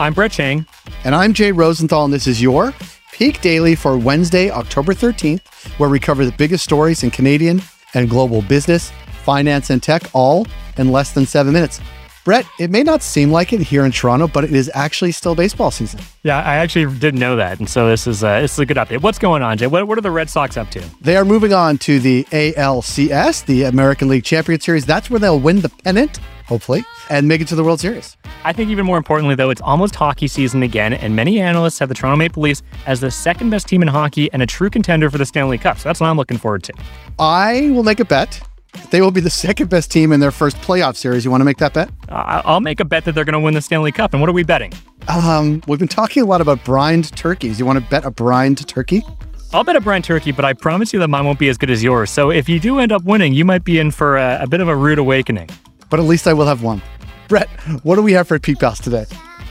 I'm Brett Chang. And I'm Jay Rosenthal, and this is your Peak Daily for Wednesday, October 13th, where we cover the biggest stories in Canadian and global business, finance, and tech, all in less than seven minutes. Brett, it may not seem like it here in Toronto, but it is actually still baseball season. Yeah, I actually didn't know that, and so this is uh, this is a good update. What's going on, Jay? What, what are the Red Sox up to? They are moving on to the ALCS, the American League Champion Series. That's where they'll win the pennant, hopefully, and make it to the World Series. I think even more importantly, though, it's almost hockey season again, and many analysts have the Toronto Maple Leafs as the second best team in hockey and a true contender for the Stanley Cup. So that's what I'm looking forward to. I will make a bet they will be the second best team in their first playoff series. You want to make that bet? Uh, I'll make a bet that they're going to win the Stanley Cup. And what are we betting? Um, we've been talking a lot about brined turkeys. You want to bet a brined turkey? I'll bet a brined turkey, but I promise you that mine won't be as good as yours. So if you do end up winning, you might be in for a, a bit of a rude awakening. But at least I will have one. Brett, what do we have for Peak Pals today?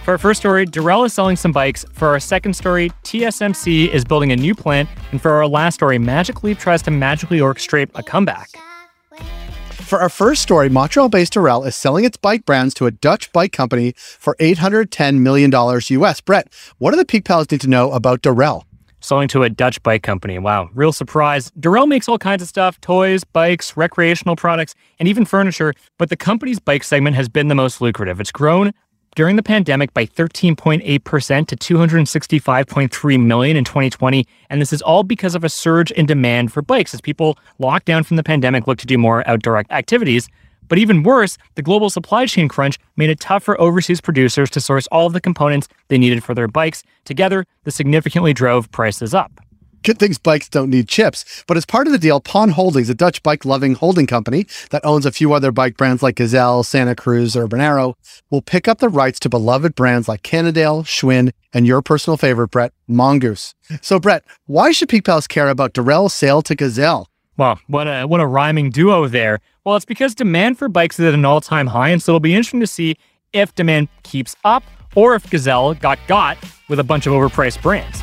For our first story, Dorel is selling some bikes. For our second story, TSMC is building a new plant. And for our last story, Magic Leap tries to magically orchestrate a comeback. For our first story, Montreal based Dorel is selling its bike brands to a Dutch bike company for $810 million US. Brett, what do the Peak Pals need to know about Dorel? Selling to a Dutch bike company. Wow, real surprise. Dorel makes all kinds of stuff toys, bikes, recreational products, and even furniture, but the company's bike segment has been the most lucrative. It's grown during the pandemic by 13.8% to 265.3 million in 2020 and this is all because of a surge in demand for bikes as people locked down from the pandemic look to do more outdoor activities but even worse the global supply chain crunch made it tough for overseas producers to source all of the components they needed for their bikes together this significantly drove prices up Good things bikes don't need chips. But as part of the deal, Pon Holdings, a Dutch bike loving holding company that owns a few other bike brands like Gazelle, Santa Cruz, Urban Arrow, will pick up the rights to beloved brands like Cannondale, Schwinn, and your personal favorite, Brett, Mongoose. So, Brett, why should Peak Pals care about Dorel's sale to Gazelle? Well, what a what a rhyming duo there. Well, it's because demand for bikes is at an all-time high, and so it'll be interesting to see if demand keeps up or if Gazelle got got with a bunch of overpriced brands.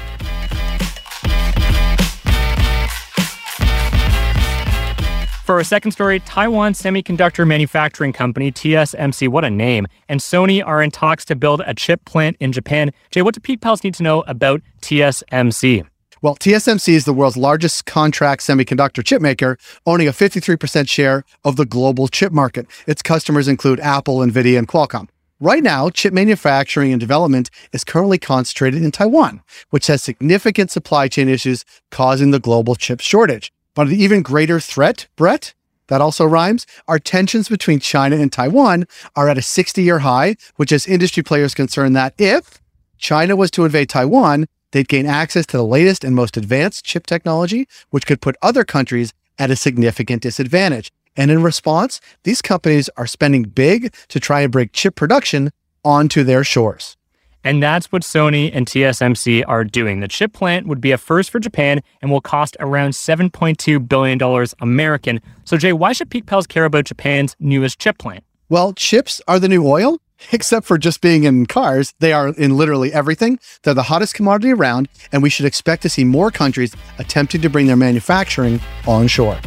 For our second story, Taiwan Semiconductor Manufacturing Company, TSMC, what a name, and Sony are in talks to build a chip plant in Japan. Jay, what do Peak Pals need to know about TSMC? Well, TSMC is the world's largest contract semiconductor chip maker, owning a 53% share of the global chip market. Its customers include Apple, Nvidia, and Qualcomm. Right now, chip manufacturing and development is currently concentrated in Taiwan, which has significant supply chain issues causing the global chip shortage. But an even greater threat, Brett, that also rhymes, our tensions between China and Taiwan are at a 60 year high, which has industry players concerned that if China was to invade Taiwan, they'd gain access to the latest and most advanced chip technology, which could put other countries at a significant disadvantage. And in response, these companies are spending big to try and break chip production onto their shores. And that's what Sony and TSMC are doing. The chip plant would be a first for Japan and will cost around $7.2 billion American. So, Jay, why should Peak Pals care about Japan's newest chip plant? Well, chips are the new oil, except for just being in cars. They are in literally everything. They're the hottest commodity around, and we should expect to see more countries attempting to bring their manufacturing onshore.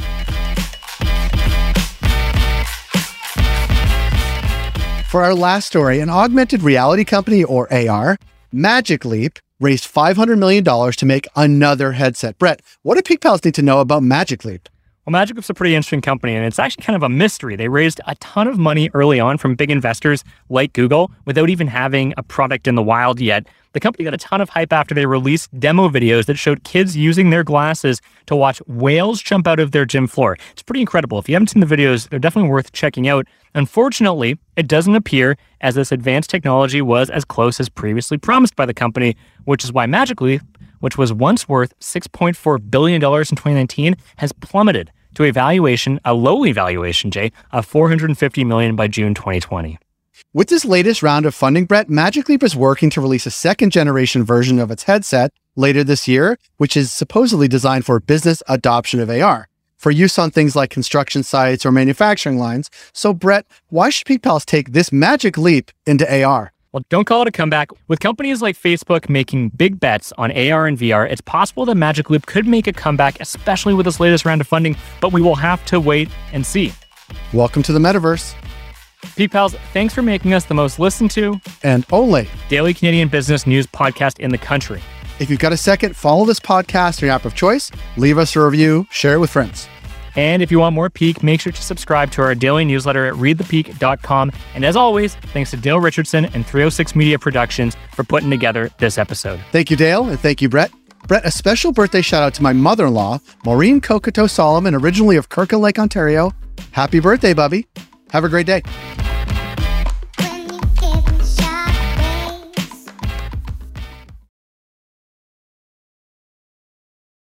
For our last story, an augmented reality company, or AR, Magic Leap, raised $500 million to make another headset. Brett, what do Peak Pals need to know about Magic Leap? Well, Magic Leap's a pretty interesting company, and it's actually kind of a mystery. They raised a ton of money early on from big investors like Google without even having a product in the wild yet. The company got a ton of hype after they released demo videos that showed kids using their glasses to watch whales jump out of their gym floor. It's pretty incredible. If you haven't seen the videos, they're definitely worth checking out. Unfortunately, it doesn't appear as this advanced technology was as close as previously promised by the company, which is why Magic Leap, which was once worth $6.4 billion in 2019, has plummeted to a valuation, a lowly valuation, Jay, of 450 million by June 2020. With this latest round of funding, Brett, Magic Leap is working to release a second generation version of its headset later this year, which is supposedly designed for business adoption of AR for use on things like construction sites or manufacturing lines. So, Brett, why should Peak take this magic leap into AR? Well, don't call it a comeback. With companies like Facebook making big bets on AR and VR, it's possible that Magic Leap could make a comeback, especially with this latest round of funding, but we will have to wait and see. Welcome to the metaverse. Peak Pals, thanks for making us the most listened to and only daily Canadian business news podcast in the country. If you've got a second, follow this podcast in your app of choice, leave us a review, share it with friends. And if you want more Peak, make sure to subscribe to our daily newsletter at readthepeak.com. And as always, thanks to Dale Richardson and 306 Media Productions for putting together this episode. Thank you, Dale, and thank you, Brett. Brett, a special birthday shout out to my mother in law, Maureen Kokoto Solomon, originally of Kirkland Lake, Ontario. Happy birthday, Bubby. Have a great day.